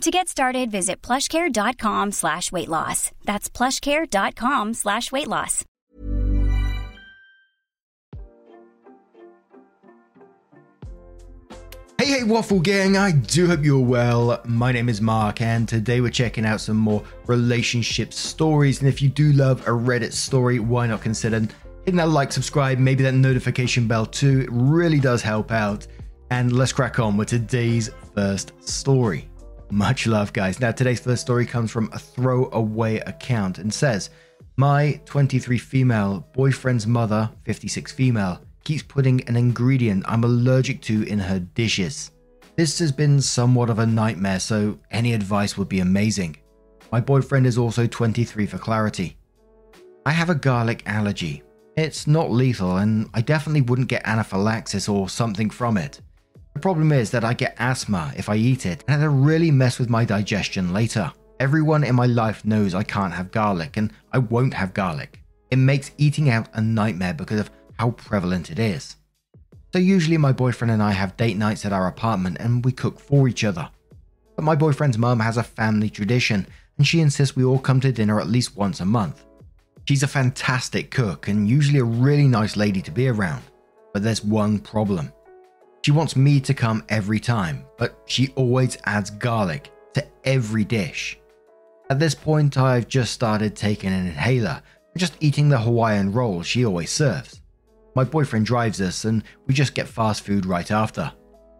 To get started, visit plushcare.com slash weight loss. That's plushcare.com slash weight loss. Hey, hey, Waffle Gang, I do hope you're well. My name is Mark, and today we're checking out some more relationship stories. And if you do love a Reddit story, why not consider hitting that like, subscribe, maybe that notification bell too? It really does help out. And let's crack on with today's first story. Much love, guys. Now, today's first story comes from a throwaway account and says, My 23 female boyfriend's mother, 56 female, keeps putting an ingredient I'm allergic to in her dishes. This has been somewhat of a nightmare, so any advice would be amazing. My boyfriend is also 23 for clarity. I have a garlic allergy. It's not lethal, and I definitely wouldn't get anaphylaxis or something from it. The problem is that I get asthma if I eat it, and it'll really mess with my digestion later. Everyone in my life knows I can't have garlic, and I won't have garlic. It makes eating out a nightmare because of how prevalent it is. So, usually, my boyfriend and I have date nights at our apartment and we cook for each other. But my boyfriend's mum has a family tradition, and she insists we all come to dinner at least once a month. She's a fantastic cook and usually a really nice lady to be around. But there's one problem she wants me to come every time, but she always adds garlic to every dish. At this point, I've just started taking an inhaler and just eating the Hawaiian roll she always serves. My boyfriend drives us, and we just get fast food right after.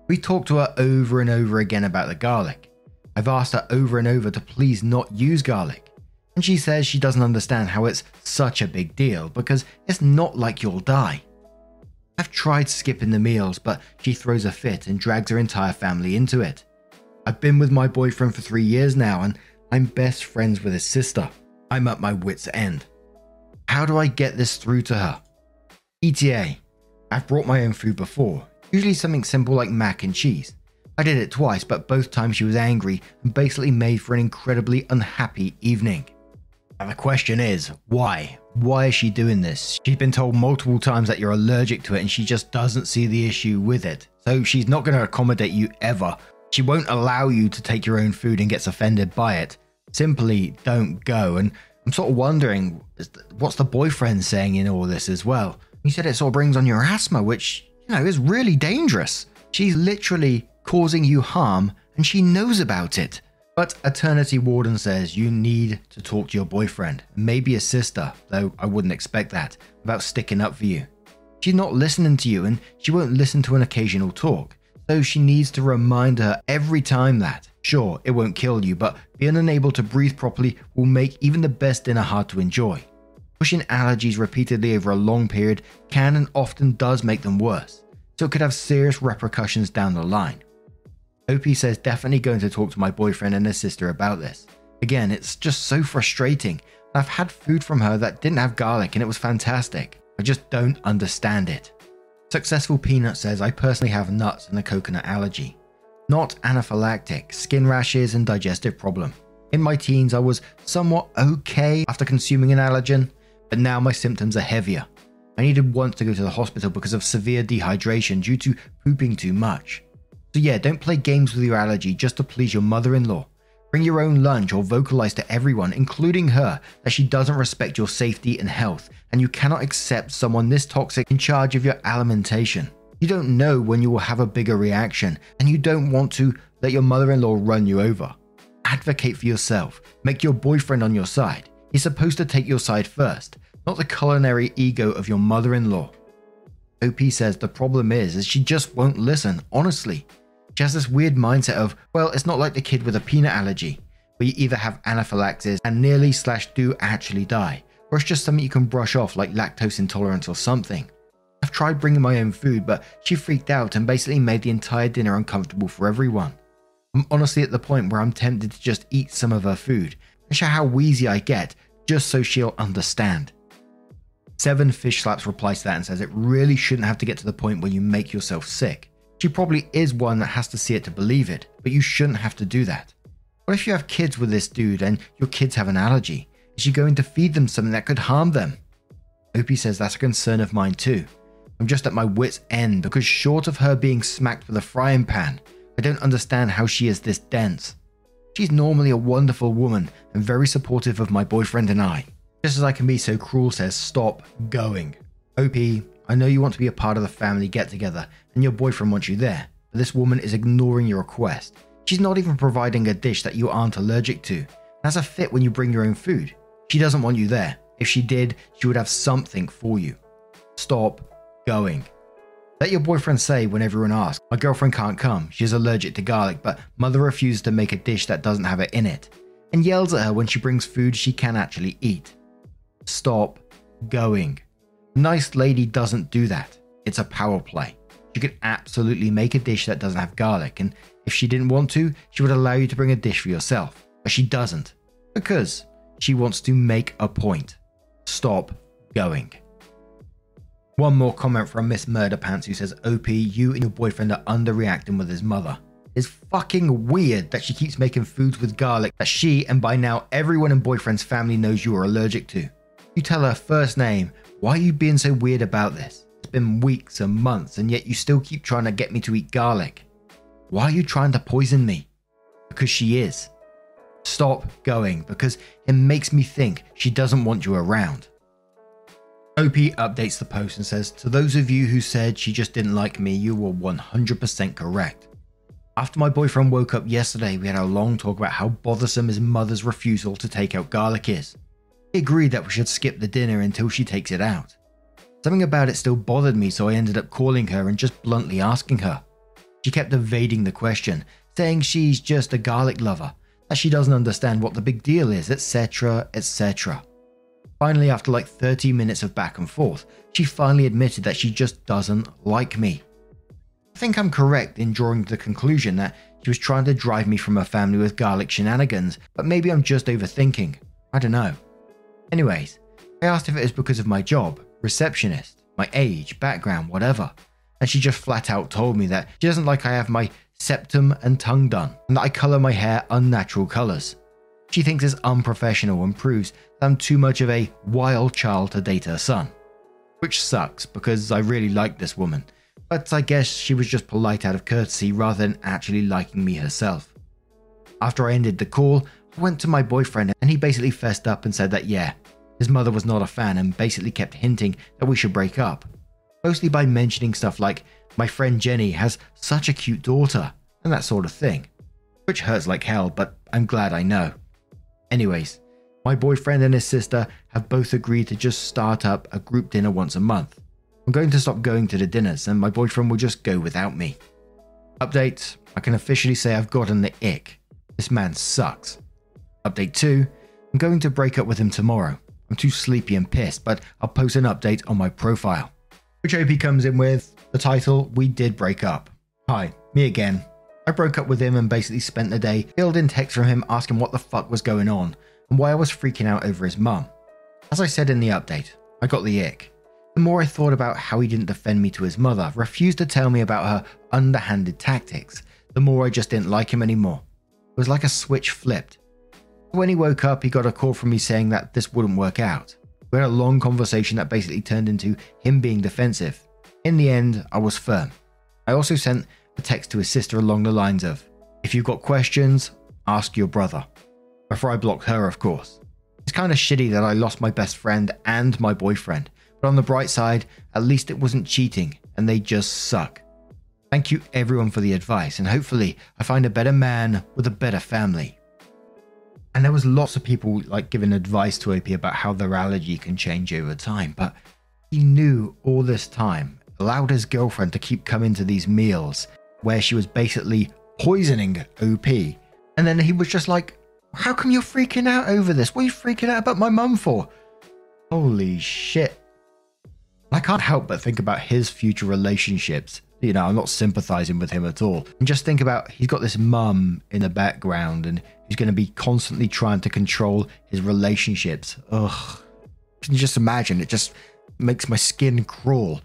We talk to her over and over again about the garlic. I've asked her over and over to please not use garlic, and she says she doesn't understand how it's such a big deal because it's not like you'll die. I've tried skipping the meals, but she throws a fit and drags her entire family into it. I've been with my boyfriend for three years now, and I'm best friends with his sister. I'm at my wits' end. How do I get this through to her? ETA. I've brought my own food before, usually something simple like mac and cheese. I did it twice, but both times she was angry and basically made for an incredibly unhappy evening. Now the question is, why? Why is she doing this? She's been told multiple times that you're allergic to it and she just doesn't see the issue with it. So she's not going to accommodate you ever. She won't allow you to take your own food and gets offended by it. Simply don't go. And I'm sort of wondering, what's the boyfriend saying in all this as well? He said it sort of brings on your asthma, which, you know, is really dangerous. She's literally causing you harm and she knows about it. But Eternity Warden says you need to talk to your boyfriend, maybe a sister, though I wouldn't expect that, about sticking up for you. She's not listening to you and she won't listen to an occasional talk, so she needs to remind her every time that, sure, it won't kill you, but being unable to breathe properly will make even the best dinner hard to enjoy. Pushing allergies repeatedly over a long period can and often does make them worse, so it could have serious repercussions down the line. OP says definitely going to talk to my boyfriend and his sister about this. Again, it's just so frustrating. I've had food from her that didn't have garlic and it was fantastic. I just don't understand it. Successful Peanut says I personally have nuts and a coconut allergy. Not anaphylactic, skin rashes and digestive problem. In my teens, I was somewhat okay after consuming an allergen, but now my symptoms are heavier. I needed once to go to the hospital because of severe dehydration due to pooping too much. So, yeah, don't play games with your allergy just to please your mother in law. Bring your own lunch or vocalize to everyone, including her, that she doesn't respect your safety and health, and you cannot accept someone this toxic in charge of your alimentation. You don't know when you will have a bigger reaction, and you don't want to let your mother in law run you over. Advocate for yourself, make your boyfriend on your side. He's supposed to take your side first, not the culinary ego of your mother in law. OP says the problem is, is she just won't listen, honestly. She has this weird mindset of, well, it's not like the kid with a peanut allergy, where you either have anaphylaxis and nearly slash do actually die, or it's just something you can brush off like lactose intolerance or something. I've tried bringing my own food, but she freaked out and basically made the entire dinner uncomfortable for everyone. I'm honestly at the point where I'm tempted to just eat some of her food and show how wheezy I get just so she'll understand. Seven Fish Slaps replies to that and says it really shouldn't have to get to the point where you make yourself sick. She probably is one that has to see it to believe it, but you shouldn't have to do that. What if you have kids with this dude and your kids have an allergy? Is she going to feed them something that could harm them? OP says that's a concern of mine too. I'm just at my wits' end because, short of her being smacked with a frying pan, I don't understand how she is this dense. She's normally a wonderful woman and very supportive of my boyfriend and I. Just as I can be so cruel, says, Stop going. OP, I know you want to be a part of the family get together and your boyfriend wants you there, but this woman is ignoring your request. She's not even providing a dish that you aren't allergic to. That's a fit when you bring your own food. She doesn't want you there. If she did, she would have something for you. Stop going. Let your boyfriend say when everyone asks, My girlfriend can't come, she's allergic to garlic, but mother refuses to make a dish that doesn't have it in it, and yells at her when she brings food she can actually eat. Stop going. Nice lady doesn't do that. It's a power play. She could absolutely make a dish that doesn't have garlic, and if she didn't want to, she would allow you to bring a dish for yourself. But she doesn't. Because she wants to make a point. Stop going. One more comment from Miss Murder Pants who says, OP, you and your boyfriend are underreacting with his mother. It's fucking weird that she keeps making foods with garlic that she and by now everyone in boyfriend's family knows you are allergic to. You tell her first name, why are you being so weird about this? Been weeks and months and yet you still keep trying to get me to eat garlic. Why are you trying to poison me? Because she is. Stop going because it makes me think she doesn't want you around. OP updates the post and says, To those of you who said she just didn't like me, you were 100% correct. After my boyfriend woke up yesterday, we had a long talk about how bothersome his mother's refusal to take out garlic is. He agreed that we should skip the dinner until she takes it out. Something about it still bothered me, so I ended up calling her and just bluntly asking her. She kept evading the question, saying she's just a garlic lover, that she doesn't understand what the big deal is, etc., etc. Finally, after like 30 minutes of back and forth, she finally admitted that she just doesn't like me. I think I'm correct in drawing the conclusion that she was trying to drive me from her family with garlic shenanigans, but maybe I'm just overthinking. I don't know. Anyways, I asked if it was because of my job, receptionist, my age, background, whatever, and she just flat out told me that she doesn't like I have my septum and tongue done, and that I colour my hair unnatural colours. She thinks it's unprofessional and proves that I'm too much of a wild child to date her son. Which sucks because I really like this woman, but I guess she was just polite out of courtesy rather than actually liking me herself. After I ended the call, I went to my boyfriend and he basically fessed up and said that yeah, his mother was not a fan and basically kept hinting that we should break up. Mostly by mentioning stuff like, my friend Jenny has such a cute daughter, and that sort of thing. Which hurts like hell, but I'm glad I know. Anyways, my boyfriend and his sister have both agreed to just start up a group dinner once a month. I'm going to stop going to the dinners and my boyfriend will just go without me. Update I can officially say I've gotten the ick. This man sucks. Update 2 I'm going to break up with him tomorrow. I'm too sleepy and pissed, but I'll post an update on my profile. Which OP comes in with the title We Did Break Up. Hi, me again. I broke up with him and basically spent the day fielding texts from him asking what the fuck was going on and why I was freaking out over his mum. As I said in the update, I got the ick. The more I thought about how he didn't defend me to his mother, refused to tell me about her underhanded tactics, the more I just didn't like him anymore. It was like a switch flipped. When he woke up, he got a call from me saying that this wouldn't work out. We had a long conversation that basically turned into him being defensive. In the end, I was firm. I also sent a text to his sister along the lines of, If you've got questions, ask your brother. Before I blocked her, of course. It's kind of shitty that I lost my best friend and my boyfriend, but on the bright side, at least it wasn't cheating and they just suck. Thank you everyone for the advice, and hopefully I find a better man with a better family. And there was lots of people like giving advice to OP about how their allergy can change over time, but he knew all this time, allowed his girlfriend to keep coming to these meals where she was basically poisoning OP. And then he was just like, How come you're freaking out over this? What are you freaking out about my mum for? Holy shit. I can't help but think about his future relationships. You know, I'm not sympathizing with him at all. And just think about he's got this mum in the background and he's going to be constantly trying to control his relationships. Ugh. Can you just imagine? It just makes my skin crawl.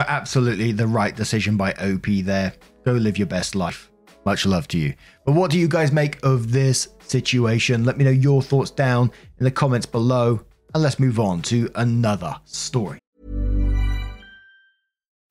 Absolutely the right decision by OP there. Go live your best life. Much love to you. But what do you guys make of this situation? Let me know your thoughts down in the comments below. And let's move on to another story.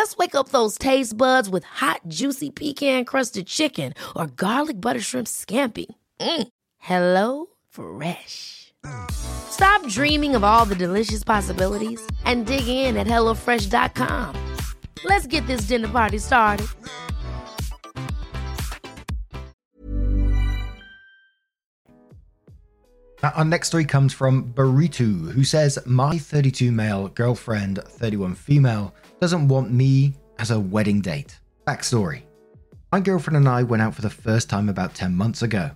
Let's wake up those taste buds with hot, juicy pecan crusted chicken or garlic butter shrimp scampi. Mm. Hello Fresh. Stop dreaming of all the delicious possibilities and dig in at HelloFresh.com. Let's get this dinner party started. Our next story comes from Baritu, who says, My 32 male girlfriend, 31 female, doesn't want me as a wedding date. Backstory My girlfriend and I went out for the first time about 10 months ago.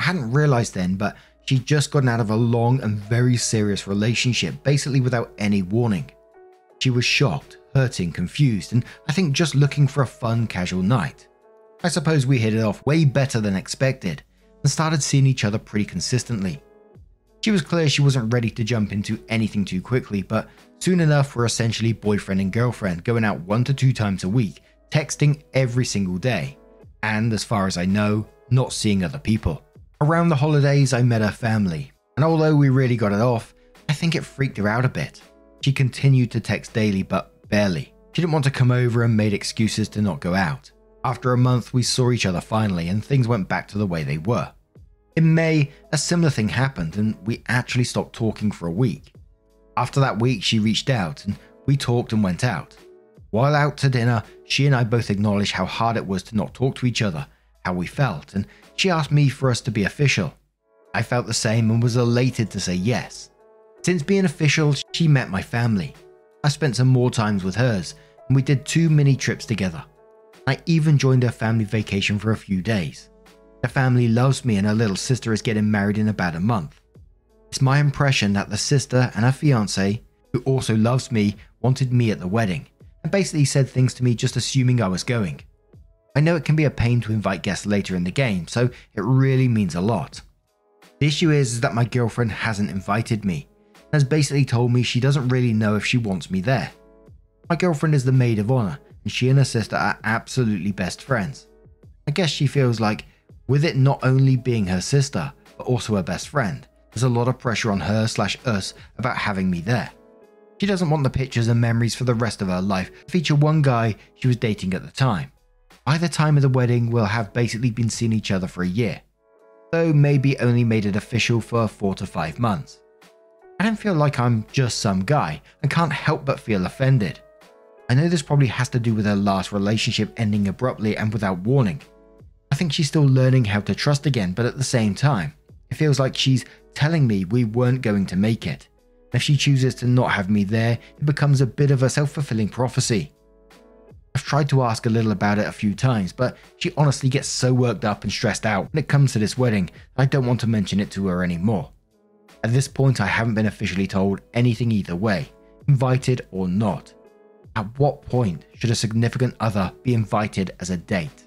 I hadn't realized then, but she'd just gotten out of a long and very serious relationship, basically without any warning. She was shocked, hurting, confused, and I think just looking for a fun, casual night. I suppose we hit it off way better than expected and started seeing each other pretty consistently. She was clear she wasn't ready to jump into anything too quickly, but soon enough we're essentially boyfriend and girlfriend, going out one to two times a week, texting every single day, and as far as I know, not seeing other people. Around the holidays, I met her family, and although we really got it off, I think it freaked her out a bit. She continued to text daily, but barely. She didn't want to come over and made excuses to not go out. After a month, we saw each other finally, and things went back to the way they were. In May, a similar thing happened and we actually stopped talking for a week. After that week, she reached out and we talked and went out. While out to dinner, she and I both acknowledged how hard it was to not talk to each other, how we felt, and she asked me for us to be official. I felt the same and was elated to say yes. Since being official, she met my family. I spent some more times with hers, and we did two mini trips together. I even joined her family vacation for a few days. The family loves me and her little sister is getting married in about a month. It's my impression that the sister and her fiance, who also loves me, wanted me at the wedding, and basically said things to me just assuming I was going. I know it can be a pain to invite guests later in the game, so it really means a lot. The issue is, is that my girlfriend hasn't invited me, and has basically told me she doesn't really know if she wants me there. My girlfriend is the maid of honor, and she and her sister are absolutely best friends. I guess she feels like with it not only being her sister, but also her best friend, there's a lot of pressure on her slash us about having me there. She doesn't want the pictures and memories for the rest of her life to feature one guy she was dating at the time. By the time of the wedding, we'll have basically been seeing each other for a year, though maybe only made it official for four to five months. I don't feel like I'm just some guy and can't help but feel offended. I know this probably has to do with her last relationship ending abruptly and without warning, I think she's still learning how to trust again, but at the same time, it feels like she's telling me we weren't going to make it. If she chooses to not have me there, it becomes a bit of a self fulfilling prophecy. I've tried to ask a little about it a few times, but she honestly gets so worked up and stressed out when it comes to this wedding, I don't want to mention it to her anymore. At this point, I haven't been officially told anything either way, invited or not. At what point should a significant other be invited as a date?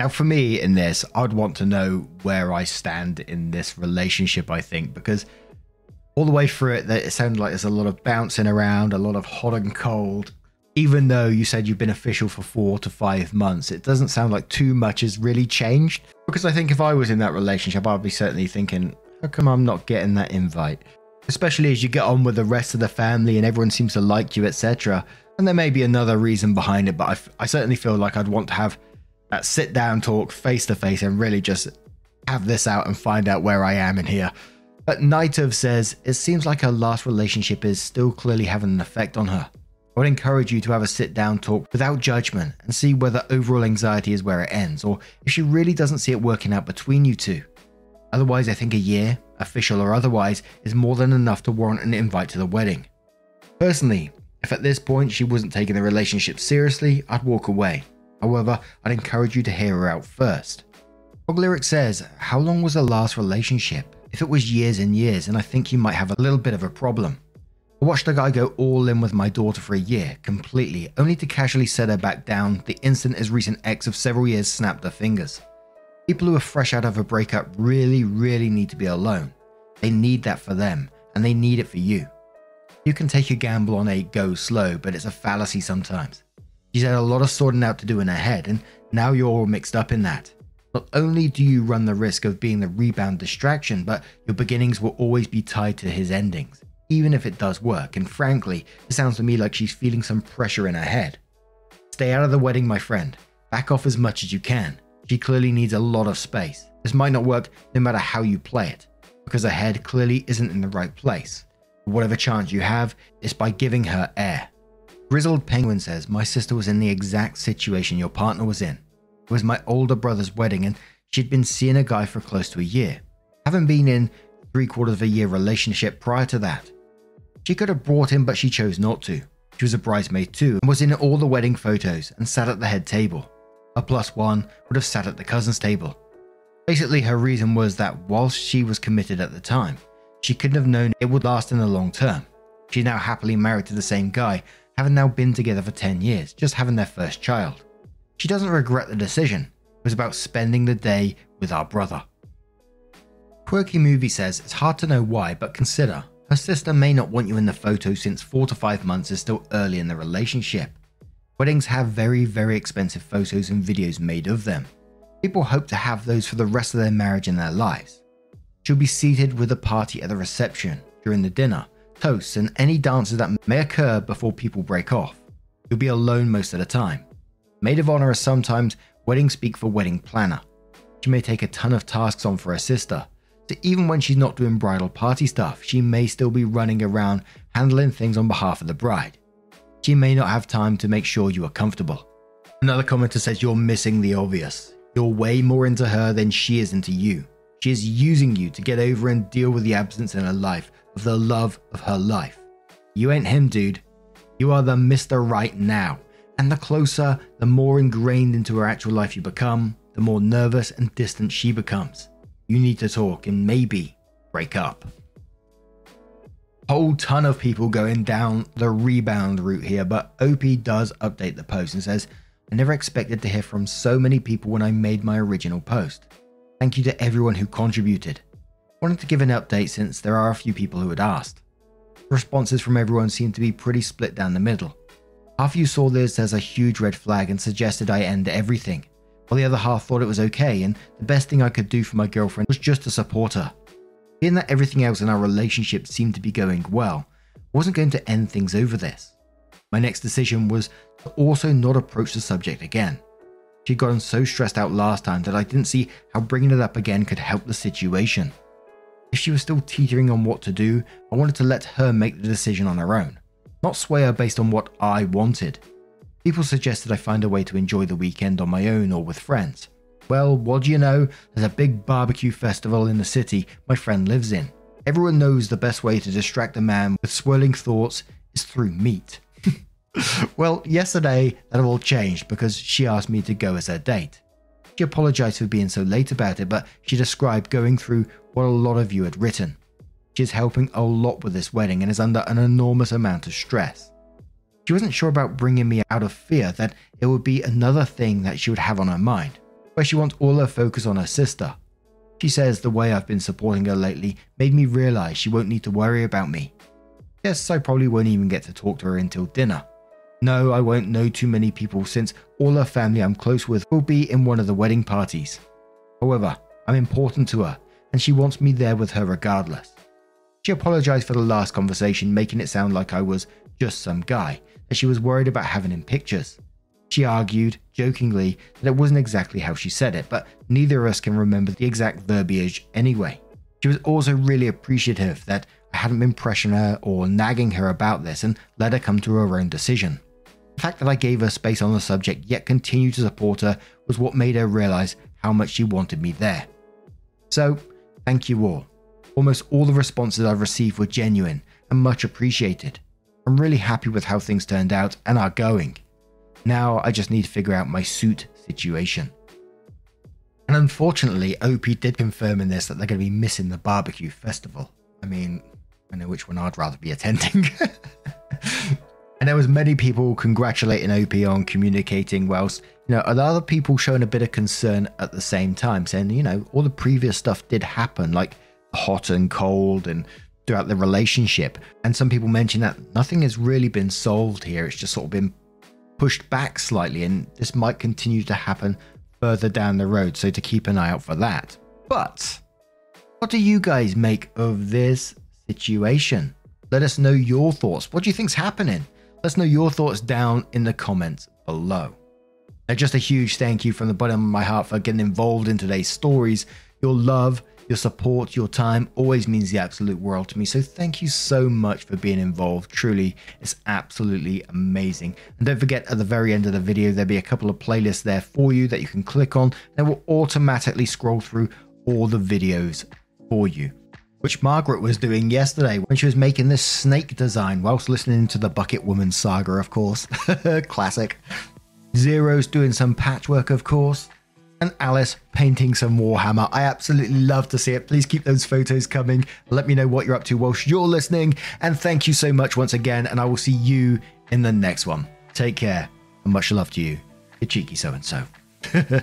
Now, for me in this, I'd want to know where I stand in this relationship, I think, because all the way through it, it sounded like there's a lot of bouncing around, a lot of hot and cold. Even though you said you've been official for four to five months, it doesn't sound like too much has really changed. Because I think if I was in that relationship, I'd be certainly thinking, how come I'm not getting that invite? Especially as you get on with the rest of the family and everyone seems to like you, etc. And there may be another reason behind it, but I, I certainly feel like I'd want to have that sit down talk face to face and really just have this out and find out where I am in here. But Nightov says it seems like her last relationship is still clearly having an effect on her. I would encourage you to have a sit down talk without judgment and see whether overall anxiety is where it ends, or if she really doesn't see it working out between you two. Otherwise, I think a year, official or otherwise, is more than enough to warrant an invite to the wedding. Personally, if at this point she wasn't taking the relationship seriously, I'd walk away. However, I'd encourage you to hear her out first. Frog Lyric says, How long was the last relationship? If it was years and years, and I think you might have a little bit of a problem. I watched a guy go all in with my daughter for a year, completely, only to casually set her back down the instant his recent ex of several years snapped her fingers. People who are fresh out of a breakup really, really need to be alone. They need that for them, and they need it for you. You can take a gamble on a go slow, but it's a fallacy sometimes. She's had a lot of sorting out to do in her head, and now you're all mixed up in that. Not only do you run the risk of being the rebound distraction, but your beginnings will always be tied to his endings, even if it does work. And frankly, it sounds to me like she's feeling some pressure in her head. Stay out of the wedding, my friend. Back off as much as you can. She clearly needs a lot of space. This might not work no matter how you play it, because her head clearly isn't in the right place. Whatever chance you have is by giving her air. Grizzled Penguin says, My sister was in the exact situation your partner was in. It was my older brother's wedding, and she'd been seeing a guy for close to a year, having been in three quarters of a year relationship prior to that. She could have brought him, but she chose not to. She was a bridesmaid too, and was in all the wedding photos and sat at the head table. A plus one would have sat at the cousin's table. Basically, her reason was that whilst she was committed at the time, she couldn't have known it would last in the long term. She's now happily married to the same guy, having now been together for 10 years, just having their first child. She doesn't regret the decision. It was about spending the day with our brother. Quirky Movie says it's hard to know why, but consider her sister may not want you in the photo since 4 to 5 months is still early in the relationship. Weddings have very, very expensive photos and videos made of them. People hope to have those for the rest of their marriage and their lives. She'll be seated with a party at the reception, during the dinner, toasts, and any dances that may occur before people break off. You'll be alone most of the time. Maid of honor is sometimes wedding speak for wedding planner. She may take a ton of tasks on for her sister, so even when she's not doing bridal party stuff, she may still be running around handling things on behalf of the bride. She may not have time to make sure you are comfortable. Another commenter says you're missing the obvious. You're way more into her than she is into you. She is using you to get over and deal with the absence in her life of the love of her life. You ain't him, dude. You are the Mr. Right now. And the closer, the more ingrained into her actual life you become, the more nervous and distant she becomes. You need to talk and maybe break up. Whole ton of people going down the rebound route here, but OP does update the post and says, I never expected to hear from so many people when I made my original post. Thank you to everyone who contributed. Wanted to give an update since there are a few people who had asked. Responses from everyone seemed to be pretty split down the middle. Half of you saw this as a huge red flag and suggested I end everything, while the other half thought it was okay and the best thing I could do for my girlfriend was just to support her. Being that everything else in our relationship seemed to be going well, I wasn't going to end things over this. My next decision was to also not approach the subject again. She'd gotten so stressed out last time that I didn't see how bringing it up again could help the situation. If she was still teetering on what to do, I wanted to let her make the decision on her own, not sway her based on what I wanted. People suggested I find a way to enjoy the weekend on my own or with friends. Well, what do you know? There's a big barbecue festival in the city my friend lives in. Everyone knows the best way to distract a man with swirling thoughts is through meat well, yesterday that all changed because she asked me to go as her date. She apologized for being so late about it, but she described going through what a lot of you had written. She's helping a lot with this wedding and is under an enormous amount of stress. She wasn't sure about bringing me out of fear that it would be another thing that she would have on her mind, where she wants all her focus on her sister. She says the way I've been supporting her lately made me realize she won't need to worry about me. Yes, I probably won't even get to talk to her until dinner. No, I won't know too many people since all her family I'm close with will be in one of the wedding parties. However, I'm important to her and she wants me there with her regardless. She apologized for the last conversation, making it sound like I was just some guy, that she was worried about having him pictures. She argued, jokingly, that it wasn't exactly how she said it, but neither of us can remember the exact verbiage anyway. She was also really appreciative that I hadn't been pressuring her or nagging her about this and let her come to her own decision. The fact that I gave her space on the subject yet continued to support her was what made her realize how much she wanted me there. So, thank you all. Almost all the responses I've received were genuine and much appreciated. I'm really happy with how things turned out and are going. Now I just need to figure out my suit situation. And unfortunately, OP did confirm in this that they're going to be missing the barbecue festival. I mean, I know which one I'd rather be attending. and there was many people congratulating OP on communicating whilst, you know, other people showing a bit of concern at the same time, saying, you know, all the previous stuff did happen, like hot and cold and throughout the relationship. And some people mention that nothing has really been solved here. It's just sort of been pushed back slightly, and this might continue to happen further down the road. So to keep an eye out for that. But what do you guys make of this situation? Let us know your thoughts. What do you think's happening? Let us know your thoughts down in the comments below. Now, just a huge thank you from the bottom of my heart for getting involved in today's stories. Your love your support, your time always means the absolute world to me. So thank you so much for being involved. Truly, it's absolutely amazing. And don't forget at the very end of the video, there'll be a couple of playlists there for you that you can click on that will automatically scroll through all the videos for you. Which Margaret was doing yesterday when she was making this snake design whilst listening to the Bucket Woman saga, of course. Classic. Zero's doing some patchwork, of course and Alice painting some Warhammer. I absolutely love to see it. Please keep those photos coming. Let me know what you're up to whilst you're listening. And thank you so much once again. And I will see you in the next one. Take care and much love to you, you cheeky so and so.